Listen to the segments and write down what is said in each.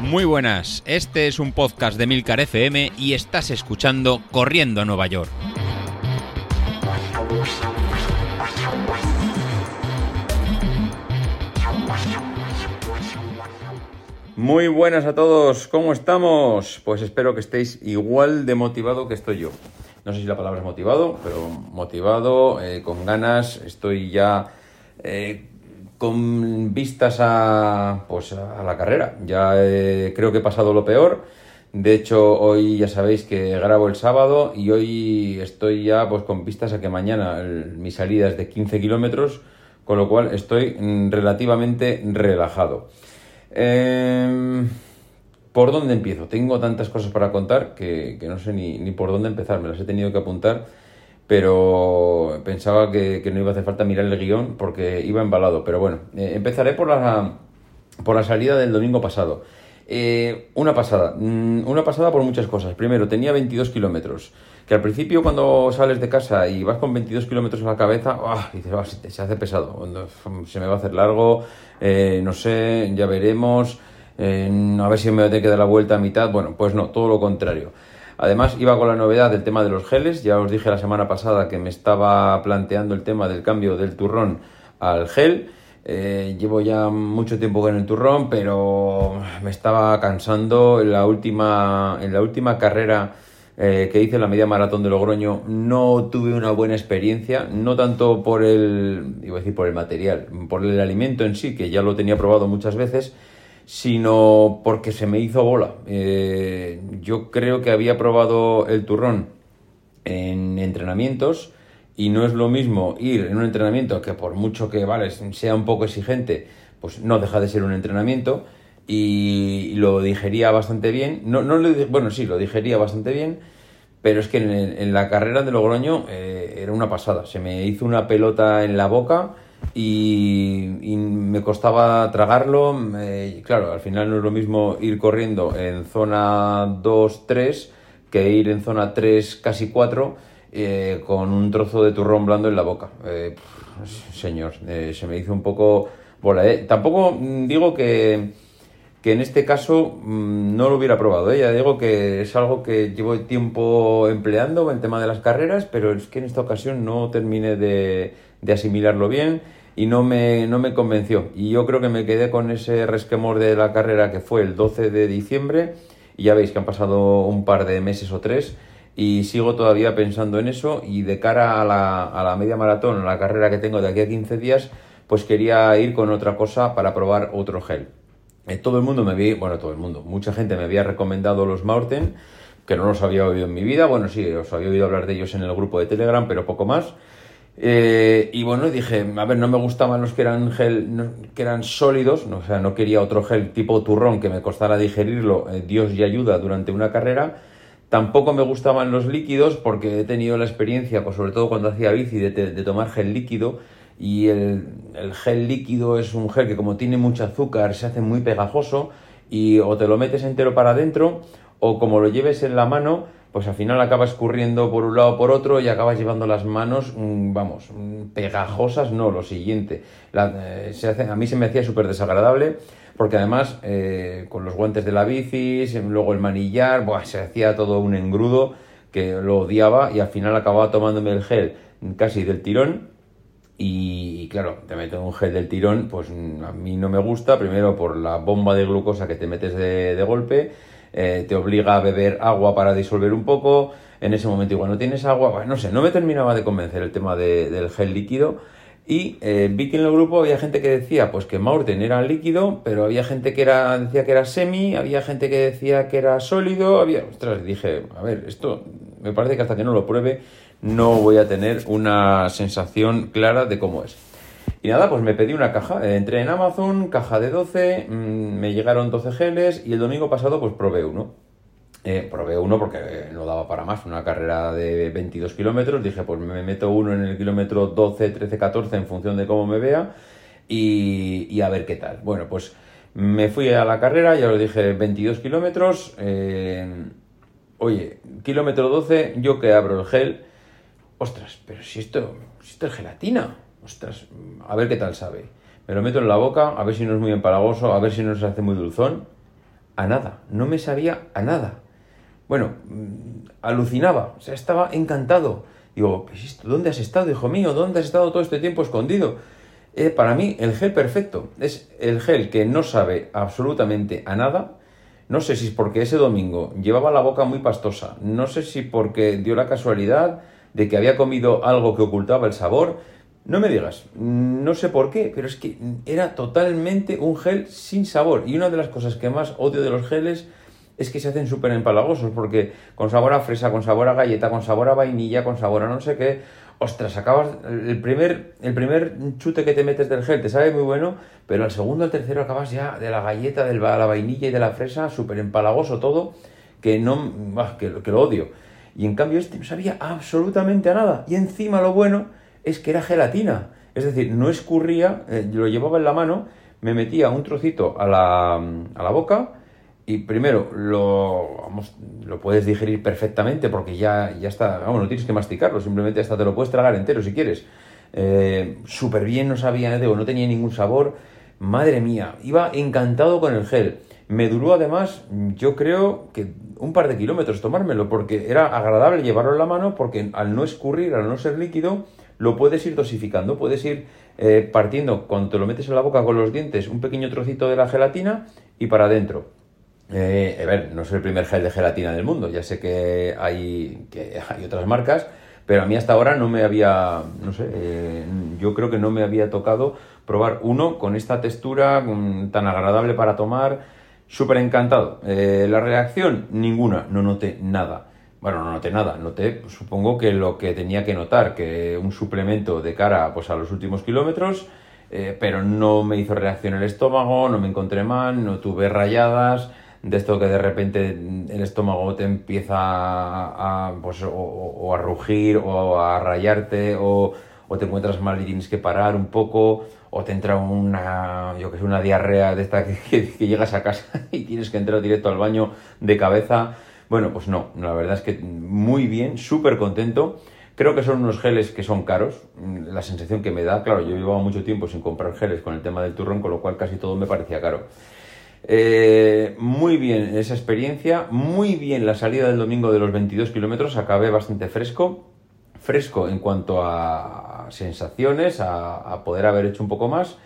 Muy buenas, este es un podcast de Milcar FM y estás escuchando Corriendo a Nueva York. Muy buenas a todos, ¿cómo estamos? Pues espero que estéis igual de motivado que estoy yo. No sé si la palabra es motivado, pero motivado, eh, con ganas, estoy ya eh, con vistas a, pues, a la carrera. Ya eh, creo que he pasado lo peor. De hecho, hoy ya sabéis que grabo el sábado y hoy estoy ya pues con vistas a que mañana mi salida es de 15 kilómetros, con lo cual estoy mm, relativamente relajado. Em, ¿Por dónde empiezo? Tengo tantas cosas para contar que, no sé ni, ni, por dónde empezar, me las he tenido que apuntar, pero pensaba que, no iba a hacer falta mirar el guion porque iba embalado. Pero bueno, eh, empezaré por la, por la salida del domingo pasado. Eh, una pasada, mm, una pasada por muchas cosas. Primero, tenía 22 kilómetros, que al principio cuando sales de casa y vas con 22 kilómetros en la cabeza, ¡ah! dices, oh, se, hace pesado, se me va a hacer largo, eh, no sé, ya veremos, eh, a ver si me voy a tener que dar la vuelta a mitad. Bueno, pues no, todo lo contrario. Además, iba con la novedad del tema de los geles. Ya os dije la semana pasada que me estaba planteando el tema del cambio del turrón al gel. Eh, llevo ya mucho tiempo con el turrón, pero me estaba cansando. En la última, en la última carrera eh, que hice la media maratón de Logroño no tuve una buena experiencia, no tanto por el, iba a decir por el material, por el alimento en sí, que ya lo tenía probado muchas veces, sino porque se me hizo bola. Eh, yo creo que había probado el turrón en entrenamientos y no es lo mismo ir en un entrenamiento que por mucho que vale sea un poco exigente, pues no deja de ser un entrenamiento y lo digería bastante bien. No, no bueno, sí, lo digería bastante bien, pero es que en, la carrera de Logroño eh, era una pasada. Se me hizo una pelota en la boca y, me costaba tragarlo. claro, al final no es lo mismo ir corriendo en zona 2-3 que ir en zona 3, casi 4, eh, con un trozo de turrón blando en la boca. Eh, señor, se me hizo un poco bola. Tampoco digo que que en este caso mm, no lo hubiera probado. ¿eh? Ya digo que es algo que llevo tiempo empleando en tema de las carreras, pero es que en esta ocasión no terminé de, asimilarlo bien y no me, no me convenció. Y yo creo que me quedé con ese resquemor de la carrera que fue el 12 de diciembre y ya veis que han pasado un par de meses o tres y sigo todavía pensando en eso y de cara a la, a la media maratón, la carrera que tengo de aquí a 15 días, pues quería ir con otra cosa para probar otro gel. Eh, todo el mundo me había, bueno, todo el mundo, mucha gente me había recomendado los Maurten, que no los había oído en mi vida. Bueno, sí, os había oído hablar de ellos en el grupo de Telegram, pero poco más. Eh, y bueno, dije, a ver, no me gustaban los que eran gel, que eran sólidos, o sea, no quería otro gel tipo turrón que me costara digerirlo, eh, Dios y ayuda, durante una carrera. Tampoco me gustaban los líquidos porque he tenido la experiencia, pues sobre todo cuando hacía bici, de tomar gel líquido y el, gel líquido es un gel que como tiene mucho azúcar se hace muy pegajoso y o te lo metes entero para adentro o como lo lleves en la mano pues al final acaba escurriendo por un lado por otro y acabas llevando las manos, mm, vamos, mm, pegajosas, no, lo siguiente. Eh, se hace, a mí se me hacía súper desagradable porque además eh, con los guantes de la bici, luego el manillar, se hacía todo un engrudo que lo odiaba y al final acababa tomándome el gel casi del tirón y, claro, te meto un gel del tirón, pues a mí no me gusta, primero por la bomba de glucosa que te metes de, golpe, eh, te obliga a beber agua para disolver un poco, en ese momento igual no tienes agua, no sé, no me terminaba de convencer el tema del gel líquido. Y eh, vi que en el grupo había gente que decía pues que Maurten era líquido, pero había gente que era, decía que era semi, había gente que decía que era sólido, había... Ostras, dije, a ver, esto me parece que hasta que no lo pruebe no voy a tener una sensación clara de cómo es. Y nada, pues me pedí una caja. Entré en Amazon, caja de 12, mm, me llegaron 12 geles y el domingo pasado pues probé uno. Eh, probé uno porque no daba para más, una carrera de 22 kilómetros. Dije, pues me meto uno en el kilómetro 12, 13, 14 en función de cómo me vea y, a ver qué tal. Bueno, pues me fui a la carrera, ya os dije, 22 kilómetros. Eh, oye, kilómetro 12, yo que abro el gel ostras, pero si esto, si esto es gelatina, ostras, a ver qué tal sabe. me lo meto en la boca, a ver si no es muy empalagoso, a ver si no se hace muy dulzón. A nada, no me sabía a nada. Bueno, mm, alucinaba, o sea, estaba encantado. Digo, ¿dónde has estado, hijo mío? ¿Dónde has estado todo este tiempo escondido? Eh, para mí, el gel perfecto es el gel que no sabe absolutamente a nada. No sé si es porque ese domingo llevaba la boca muy pastosa, no sé si porque dio la casualidad de que había comido algo que ocultaba el sabor. No me digas, no sé por qué, pero es que era totalmente un gel sin sabor. Y una de las cosas que más odio de los geles es que se hacen súper empalagosos, porque con sabor a fresa, con sabor a galleta, con sabor a vainilla, con sabor a no sé qué, ostras, acabas, el primer, el primer chute que te metes del gel te sabe muy bueno, pero al segundo, al tercero acabas ya de la galleta, de la vainilla y de la fresa, súper empalagoso todo, que no, que, que lo odio. Y en cambio este no sabía absolutamente a nada. Y encima lo bueno es que era gelatina. Es decir, no escurría, eh, lo llevaba en la mano, me metía un trocito a la, a la boca y primero lo, vamos, lo puedes digerir perfectamente porque ya, ya está, vamos, no tienes que masticarlo, simplemente hasta te lo puedes tragar entero si quieres. Eh, Súper bien, no sabía, no tenía ningún sabor. Madre mía, iba encantado con el gel. Me duró además, yo creo que un par de kilómetros tomármelo, porque era agradable llevarlo en la mano, porque al no escurrir, al no ser líquido, lo puedes ir dosificando, puedes ir eh, partiendo, cuando te lo metes en la boca con los dientes, un pequeño trocito de la gelatina y para adentro. Eh, a ver, no es el primer gel de gelatina del mundo, ya sé que hay, que hay otras marcas, pero a mí hasta ahora no me había, no sé, eh, yo creo que no me había tocado probar uno con esta textura tan agradable para tomar, súper encantado. La reacción, ninguna, no noté nada. Bueno, no noté nada, noté, pues, supongo que lo que tenía que notar, que un suplemento de cara pues, a los últimos kilómetros, eh, pero no me hizo reacción el estómago, no me encontré mal, no tuve rayadas, de esto que de repente el estómago te empieza a, pues, o, a rugir o a rayarte o, o, te encuentras mal y tienes que parar un poco o te entra una, yo que sé, una diarrea de esta que, llegas a casa y tienes que entrar directo al baño de cabeza. Bueno, pues no, la verdad es que muy bien, súper contento. Creo que son unos geles que son caros. La sensación que me da, claro, yo llevaba mucho tiempo sin comprar geles con el tema del turrón, con lo cual casi todo me parecía caro. Eh, muy bien esa experiencia, muy bien la salida del domingo de los 22 kilómetros, acabé bastante fresco, fresco en cuanto a sensaciones, a, poder haber hecho un poco más,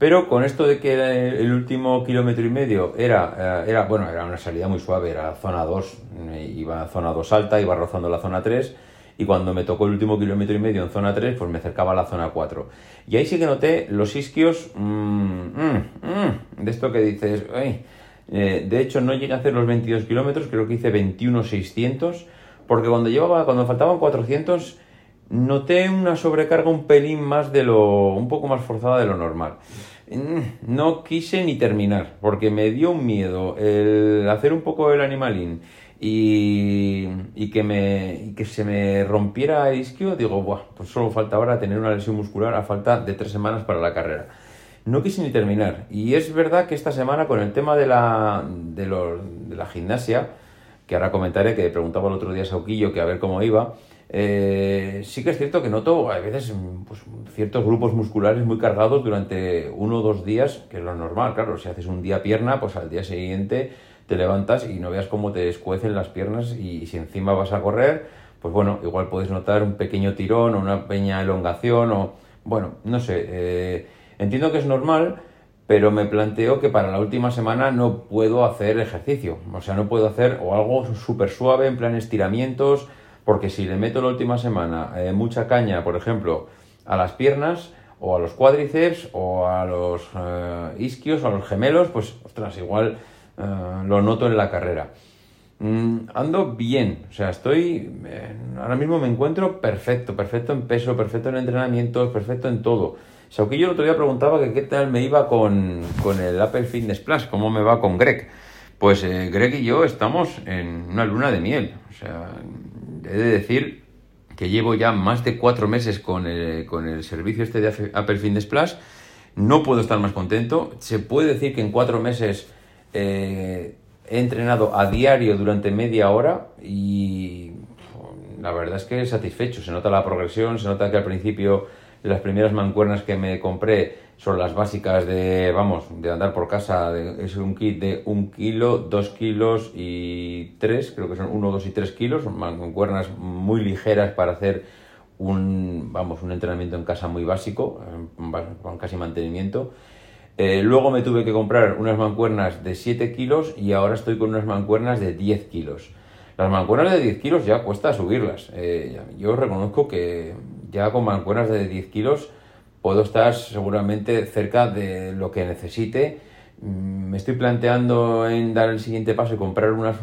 pero con esto de que el último kilómetro y medio era, eh, era, bueno, era una salida muy suave, era zona 2, iba a zona 2 alta, iba rozando la zona 3, y cuando me tocó el último kilómetro y medio en zona 3, pues me acercaba a la zona 4. Y ahí sí que noté los isquios, mm, mm, mm, de esto que dices, eh, de hecho no llegué a hacer los 22 kilómetros, creo que hice 21.600, porque cuando llevaba, cuando faltaban 400, noté una sobrecarga un pelín más de lo, un poco más forzada de lo normal. No quise ni terminar, porque me dio un miedo el hacer un poco el animalín y, y, que me, que se me rompiera el isquio, digo, Buah, pues solo falta ahora tener una lesión muscular a falta de tres semanas para la carrera. No quise ni terminar. Y es verdad que esta semana con el tema de la, de, de la gimnasia, que ahora comentaré, que preguntaba el otro día a Sauquillo que a ver cómo iba, eh, sí que es cierto que noto a veces pues, ciertos grupos musculares muy cargados durante uno o dos días, que es lo normal, claro, si haces un día pierna, pues al día siguiente te levantas y no veas cómo te escuecen las piernas y si encima vas a correr, pues bueno, igual puedes notar un pequeño tirón o una pequeña elongación o, bueno, no sé, eh, entiendo que es normal, pero me planteo que para la última semana no puedo hacer ejercicio, o sea, no puedo hacer o algo súper suave en plan estiramientos, porque si le meto la última semana eh, mucha caña, por ejemplo, a las piernas, o a los cuádriceps, o a los eh, isquios, o a los gemelos, pues, ostras, igual eh, lo noto en la carrera. Mm, ando bien, o sea, estoy, ahora mismo me encuentro perfecto, perfecto en peso, perfecto en entrenamiento, perfecto en todo. yo el otro día preguntaba que qué tal me iba con, el Apple Fitness Plus, cómo me va con Greg. Pues Greg y yo estamos en una luna de miel. O sea, he de decir que llevo ya más de cuatro meses con el, con el servicio este de Apple Fitness Plus. No puedo estar más contento. Se puede decir que en cuatro meses eh, he entrenado a diario durante media hora y la verdad es que satisfecho. Se nota la progresión, se nota que al principio las primeras mancuernas que me compré son las básicas de, vamos, de andar por casa. es un kit de un kilo, dos kilos y tres, creo que son uno, dos y tres kilos. Son mancuernas muy ligeras para hacer un, vamos, un entrenamiento en casa muy básico, con casi mantenimiento. Eh, luego me tuve que comprar unas mancuernas de 7 kilos y ahora estoy con unas mancuernas de 10 kilos. Las mancuernas de 10 kilos ya cuesta subirlas. Eh, yo reconozco que ya con mancuernas de 10 kilos puedo estar seguramente cerca de lo que necesite. Mm, me estoy planteando en dar el siguiente paso y comprar unas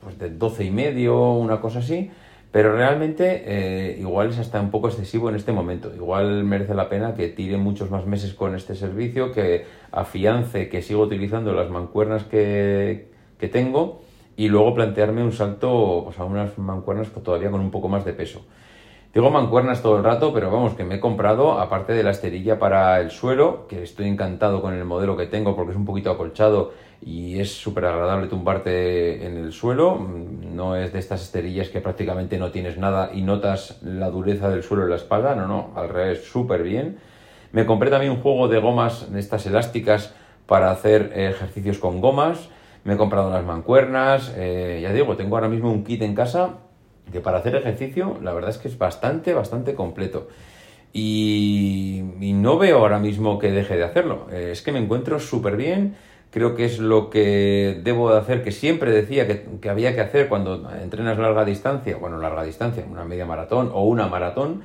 pues de 12 y medio, una cosa así, pero realmente eh, igual es hasta un poco excesivo en este momento. Igual merece la pena que tire muchos más meses con este servicio, que afiance que sigo utilizando las mancuernas que, que tengo y luego plantearme un salto a unas mancuernas todavía con un poco más de peso. Digo mancuernas todo el rato, pero vamos, que me he comprado, aparte de la esterilla para el suelo, que estoy encantado con el modelo que tengo porque es un poquito acolchado y es súper agradable tumbarte en el suelo. Mm, no es de estas esterillas que prácticamente no tienes nada y notas la dureza del suelo en la espalda, no, no, al revés, súper bien. Me compré también un juego de gomas, de estas elásticas, para hacer ejercicios con gomas. Me he comprado las mancuernas, eh, ya digo, tengo ahora mismo un kit en casa que para hacer ejercicio la verdad es que es bastante, bastante completo. Y, no veo ahora mismo que deje de hacerlo. Eh, es que me encuentro súper bien. Creo que es lo que debo de hacer, que siempre decía que, que, había que hacer cuando entrenas larga distancia, bueno, larga distancia, una media maratón o una maratón,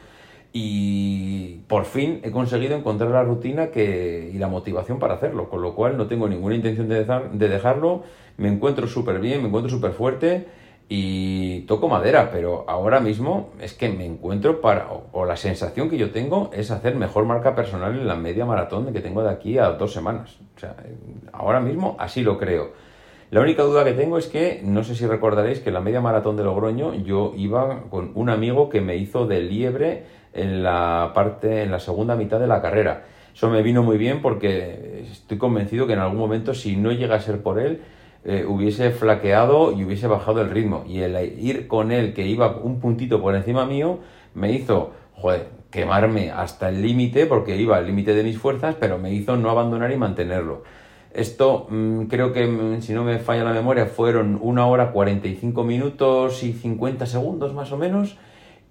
y por fin he conseguido encontrar la rutina que, y la motivación para hacerlo, con lo cual no tengo ninguna intención de, de dejarlo, me encuentro súper bien, me encuentro súper fuerte y toco madera, pero ahora mismo es que me encuentro para, o, la sensación que yo tengo es hacer mejor marca personal en la media maratón que tengo de aquí a dos semanas. O sea, ahora mismo así lo creo. La única duda que tengo es que, no sé si recordaréis que en la media maratón de Logroño yo iba con un amigo que me hizo de liebre en la parte, en la segunda mitad de la carrera. Eso me vino muy bien porque estoy convencido que en algún momento, si no llega a ser por él, eh, hubiese flaqueado y hubiese bajado el ritmo. Y el ir con él, que iba un puntito por encima mío, me hizo, joder, quemarme hasta el límite, porque iba al límite de mis fuerzas, pero me hizo no abandonar y mantenerlo. Esto mm, creo que, mm, si no me falla la memoria, fueron una hora 45 minutos y 50 segundos más o menos.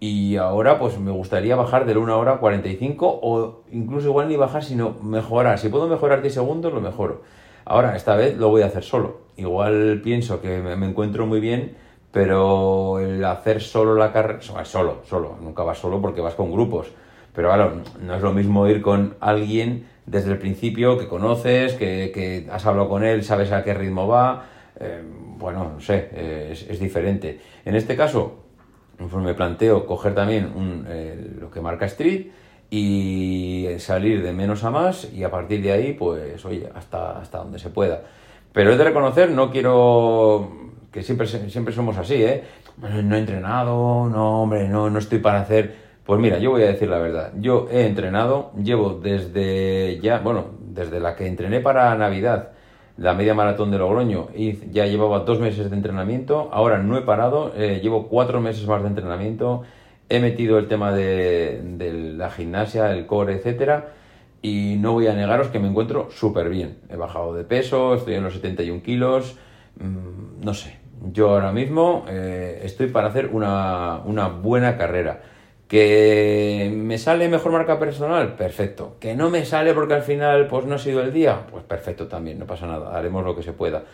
Y ahora pues me gustaría bajar de 1 hora 45 o incluso igual ni bajar, sino mejorar. Si puedo mejorar 10 segundos, lo mejoro. Ahora, esta vez lo voy a hacer solo. Igual pienso que me encuentro muy bien, pero el hacer solo la carrera, solo, solo, nunca vas solo porque vas con grupos. Pero claro, no es lo mismo ir con alguien desde el principio que conoces, que, has hablado con él, sabes a qué ritmo va. Eh, bueno, no sé, es, diferente. En este caso, pues me planteo coger también eh, lo que marca Street y salir de menos a más y a partir de ahí, pues, oye, hasta, hasta donde se pueda. Pero he de reconocer, no quiero que siempre, siempre somos así, ¿eh? No he entrenado, no, hombre, no, no estoy para hacer... Pues mira, yo voy a decir la verdad. Yo he entrenado, llevo desde ya, bueno, desde la que entrené para Navidad, la media maratón de Logroño, y ya llevaba dos meses de entrenamiento. Ahora no he parado, eh, llevo cuatro meses más de entrenamiento he metido el tema de, la gimnasia, el core, etcétera, y no voy a negaros que me encuentro súper bien. He bajado de peso, estoy en los 71 kilos, mm, no sé. Yo ahora mismo eh, estoy para hacer una, una buena carrera. ¿Que me sale mejor marca personal? Perfecto. ¿Que no me sale porque al final pues no ha sido el día? Pues perfecto también, no pasa nada, haremos lo que se pueda.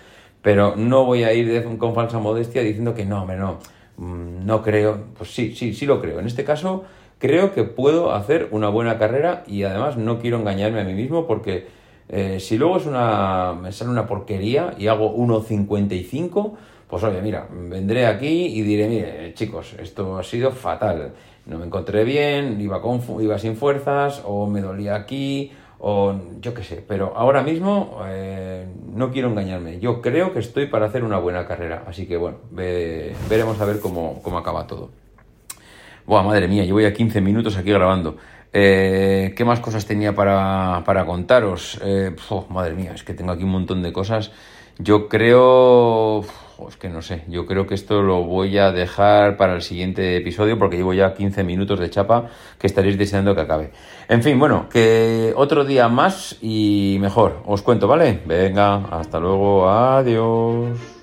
Pero no voy a ir con falsa modestia diciendo que no, hombre, no Mm, no creo, pues sí, sí, sí lo creo. En este caso, creo que puedo hacer una buena carrera y además no quiero engañarme a mí mismo porque eh, si luego es una, me sale una porquería y hago 1.55, pues oye, mira, vendré aquí y diré, mire, chicos, esto ha sido fatal. No me encontré bien, iba, con, iba sin fuerzas o me dolía aquí o yo qué sé, pero ahora mismo eh, no quiero engañarme. Yo creo que estoy para hacer una buena carrera, así que bueno, veremos a ver cómo, acaba todo. Buah, madre mía, llevo ya 15 minutos aquí grabando. Eh, ¿Qué más cosas tenía para, contaros? Eh, madre mía, es que tengo aquí un montón de cosas. Yo creo... es que no sé, yo creo que esto lo voy a dejar para el siguiente episodio porque llevo ya 15 minutos de chapa que estaréis deseando que acabe. En fin, bueno, que otro día más y mejor, os cuento, ¿vale? Venga, hasta luego, adiós.